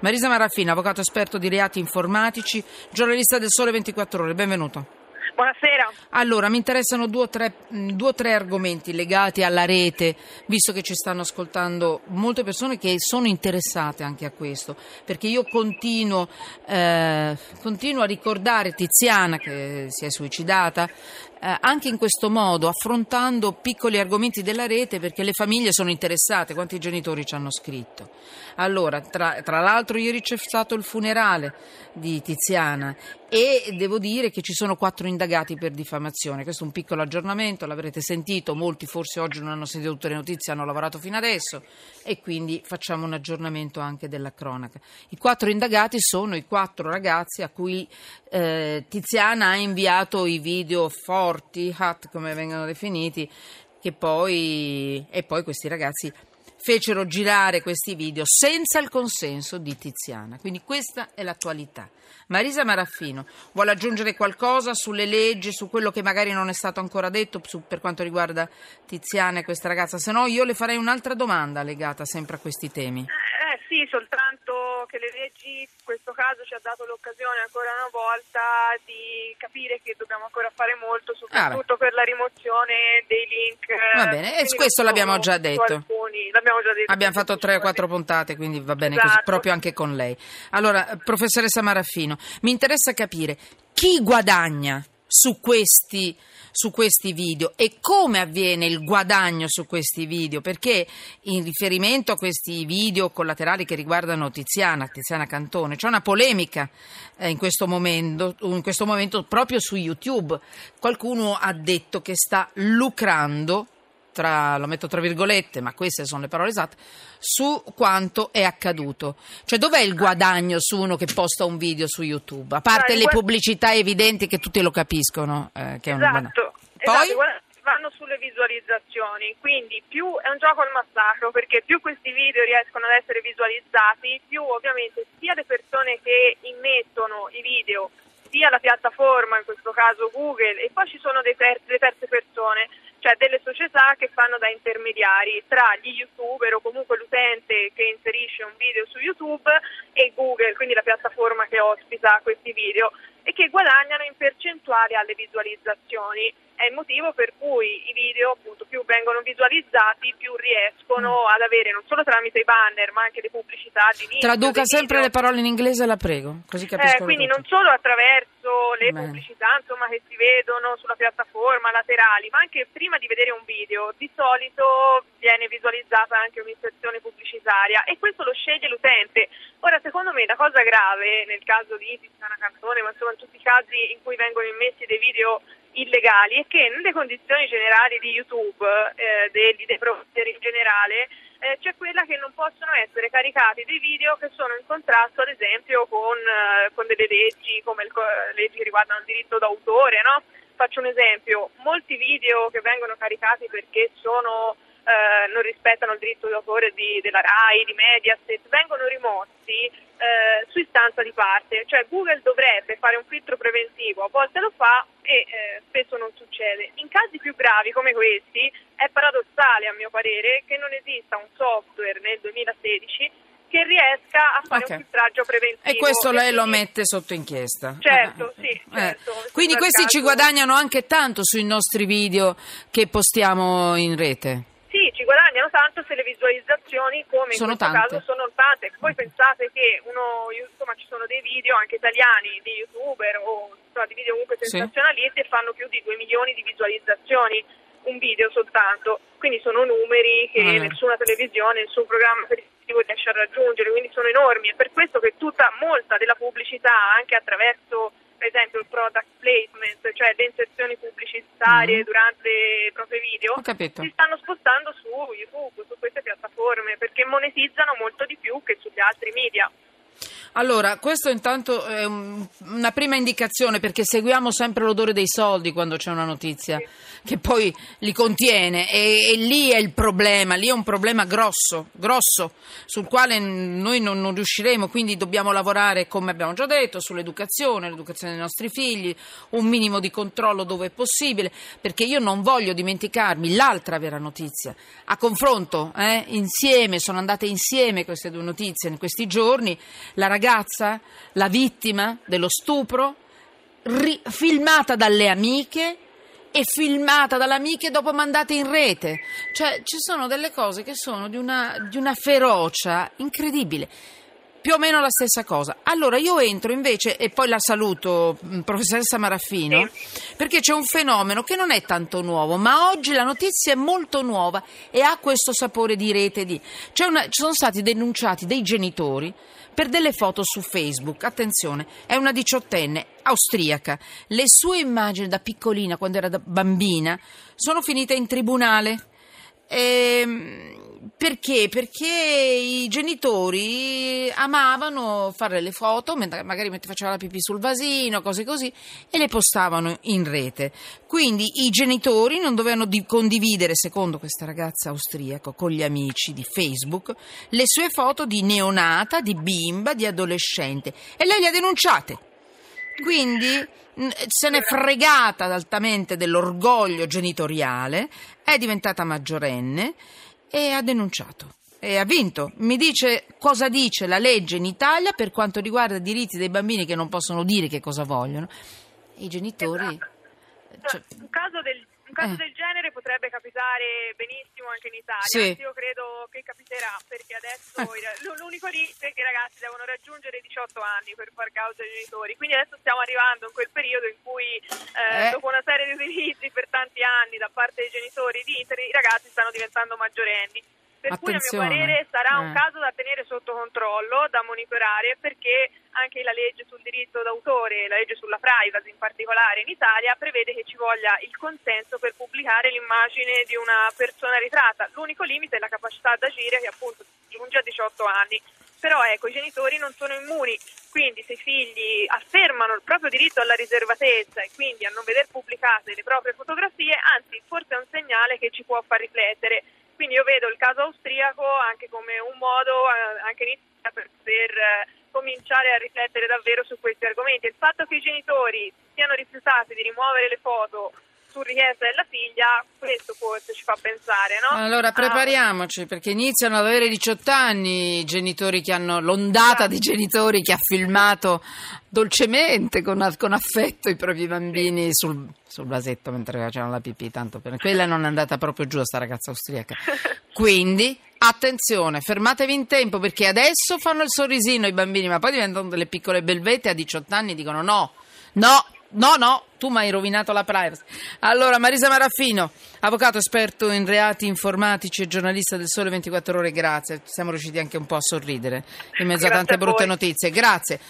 Marisa Maraffina, avvocato esperto di reati informatici, giornalista del Sole 24 Ore, benvenuto. Buonasera. Allora, mi interessano due o, tre, due o, tre, argomenti legati alla rete, visto che ci stanno ascoltando molte persone che sono interessate anche a questo, perché io continuo, eh, continuo a ricordare Tiziana che si è suicidata, eh, anche in questo modo, affrontando piccoli argomenti della rete perché le famiglie sono interessate, quanti genitori ci hanno scritto. Allora, tra, tra l'altro ieri c'è stato il funerale di Tiziana e devo dire che ci sono quattro indagati per diffamazione. Questo è un piccolo aggiornamento, l'avrete sentito, molti forse oggi non hanno sentito tutte le notizie, hanno lavorato fino adesso e quindi facciamo un aggiornamento anche della cronaca. I quattro indagati sono i quattro ragazzi a cui eh, Tiziana ha inviato i video forti, hot come vengono definiti, poi, e poi questi ragazzi fecero girare questi video senza il consenso di Tiziana. Quindi questa è l'attualità. Marisa Maraffino vuole aggiungere qualcosa sulle leggi, su quello che magari non è stato ancora detto su, per quanto riguarda Tiziana e questa ragazza? Se no io le farei un'altra domanda legata sempre a questi temi. Eh sì, soltanto che le leggi in questo caso ci ha dato l'occasione ancora una volta di capire che dobbiamo ancora fare molto, soprattutto ah, per la rimozione dei link. Va bene, e questo l'abbiamo già detto. Alcuni, l'abbiamo già detto. Abbiamo fatto tre o quattro puntate, quindi va bene esatto. così, proprio anche con lei. Allora, professoressa Maraffino, mi interessa capire chi guadagna su questi, su questi video e come avviene il guadagno su questi video, perché in riferimento a questi video collaterali che riguardano Tiziana, Tiziana Cantone, c'è una polemica eh, in, questo momento, in questo momento proprio su YouTube. Qualcuno ha detto che sta lucrando tra, lo metto tra virgolette, ma queste sono le parole esatte, su quanto è accaduto. Cioè dov'è il guadagno su uno che posta un video su YouTube? A parte le pubblicità evidenti che tutti lo capiscono. Eh, che è esatto. Poi? Esatto, vanno sulle visualizzazioni, quindi più è un gioco al massacro perché più questi video riescono ad essere visualizzati, più ovviamente sia le persone che immettono i video sia la piattaforma, in questo caso Google, e poi ci sono ter- le terze persone cioè delle società che fanno da intermediari tra gli youtuber o comunque l'utente che inserisce un video su YouTube e Google, quindi la piattaforma che ospita questi video e che guadagnano in percentuale alle visualizzazioni è il motivo per cui i video appunto più vengono visualizzati più riescono mm. ad avere non solo tramite i banner ma anche le pubblicità di video. Traduca sempre le parole in inglese la prego, così capisco. Eh, quindi non solo attraverso le Bene. pubblicità insomma, che si vedono sulla piattaforma laterali ma anche prima di vedere un video di solito viene visualizzata anche un'inserzione pubblicitaria e questo lo sceglie l'utente. Ora secondo me la cosa grave nel caso di Tiziana Cantone ma insomma in tutti i casi in cui vengono immessi dei video illegali e che nelle condizioni generali di YouTube, eh, dei provider in generale, eh, c'è quella che non possono essere caricati dei video che sono in contrasto ad esempio con, eh, con delle leggi come il, leggi che riguardano il diritto d'autore. No? Faccio un esempio, molti video che vengono caricati perché sono eh, non rispettano il diritto d'autore di, della RAI, di Mediaset, vengono rimossi eh, su istanza di parte, cioè Google dovrebbe fare un filtro preventivo, a volte lo fa e eh, spesso non succede. In casi più gravi come questi è paradossale a mio parere che non esista un software nel 2016 che riesca a fare okay. un filtraggio preventivo. E questo lei lo mette sotto inchiesta? Certo, eh. sì. Eh. Certo, Quindi questi caso... ci guadagnano anche tanto sui nostri video che postiamo in rete? Guadagnano tanto se le visualizzazioni, come in sono questo tante. caso, sono tante. Poi pensate che uno, insomma, ci sono dei video anche italiani di youtuber o insomma, di video comunque sensazionalisti sì. e fanno più di 2 milioni di visualizzazioni un video soltanto. Quindi sono numeri che ah, nessuna televisione, nessun programma televisivo riesce a raggiungere, quindi sono enormi. È per questo che tutta molta della pubblicità, anche attraverso esempio il product placement, cioè le inserzioni pubblicitarie mm. durante i propri video, si stanno spostando su YouTube, su queste piattaforme, perché monetizzano molto di più che sugli altri media. Allora, questo intanto è un- una prima indicazione perché seguiamo sempre l'odore dei soldi quando c'è una notizia che poi li contiene e, e lì è il problema, lì è un problema grosso, grosso, sul quale noi non, non riusciremo, quindi dobbiamo lavorare, come abbiamo già detto, sull'educazione, l'educazione dei nostri figli, un minimo di controllo dove è possibile, perché io non voglio dimenticarmi l'altra vera notizia. A confronto, eh, insieme, sono andate insieme queste due notizie in questi giorni, la ragazza, la vittima dello stupro, ri- filmata dalle amiche e filmata dalle amiche dopo mandate in rete. Cioè, ci sono delle cose che sono di una, di una ferocia incredibile. Più o meno la stessa cosa. Allora io entro invece, e poi la saluto, mh, professoressa Maraffino, perché c'è un fenomeno che non è tanto nuovo, ma oggi la notizia è molto nuova e ha questo sapore di rete. Di... Una- ci sono stati denunciati dei genitori per delle foto su Facebook. Attenzione, è una diciottenne austriaca. Le sue immagini da piccolina, quando era bambina, sono finite in tribunale. Ehm, perché? Perché i genitori amavano fare le foto, magari mentre faceva la pipì sul vasino, cose così, e le postavano in rete. Quindi i genitori non dovevano di- condividere, secondo questa ragazza austriaca, con gli amici di Facebook, le sue foto di neonata, di bimba, di adolescente. E lei le ha denunciate. Quindi se n'è fregata altamente dell'orgoglio genitoriale, è diventata maggiorenne e ha denunciato. E ha vinto. Mi dice cosa dice la legge in Italia per quanto riguarda i diritti dei bambini che non possono dire che cosa vogliono. I genitori. cioè, un caso, del, un caso Eh. del genere potrebbe capitare benissimo anche in Italia, Sì. anzi, io credo che capiterà perché adesso Eh. l'unico limite è che i ragazzi devono raggiungere i 18 anni per far causa ai genitori, quindi adesso stiamo arrivando in quel periodo in cui eh, Eh. dopo una serie di utilizzi per tanti anni da parte dei genitori di internet i ragazzi stanno diventando maggiorenni. Per cui a mio Attenzione. parere sarà un Eh. caso da tenere sotto controllo, da monitorare, perché anche la legge sul diritto d'autore, la legge sulla privacy in particolare in Italia, prevede che ci voglia il consenso per pubblicare l'immagine di una persona ritratta. L'unico limite è la capacità d'agire che appunto giunge a 18 anni. Però ecco, i genitori non sono immuni, quindi se i figli affermano il proprio diritto alla riservatezza e quindi a non veder pubblicate le proprie fotografie, anzi forse è un segnale che ci può far riflettere. Quindi io vedo il caso austriaco anche come un modo, eh, anche in Italia, per poter eh, cominciare a riflettere davvero su questi argomenti. Il fatto che i genitori siano rifiutati di rimuovere le foto su richiesta della figlia, questo forse ci fa pensare, no? Allora Ah, prepariamoci perché iniziano ad avere 18 anni i genitori che hanno l'ondata di genitori che ha filmato dolcemente con, con affetto i propri bambini sul, sul vasetto mentre facevano la pipì, tanto per quella non è andata proprio giù sta ragazza austriaca. Quindi attenzione, fermatevi in tempo perché adesso fanno il sorrisino i bambini, ma poi diventano delle piccole belvette a 18 anni e dicono no, no, No, no, tu mi hai rovinato la privacy. Allora, Marisa Maraffino, avvocato esperto in reati informatici e giornalista del Sole 24 Ore, grazie. Siamo riusciti anche un po' a sorridere in mezzo a Grazie tante a brutte notizie. Grazie.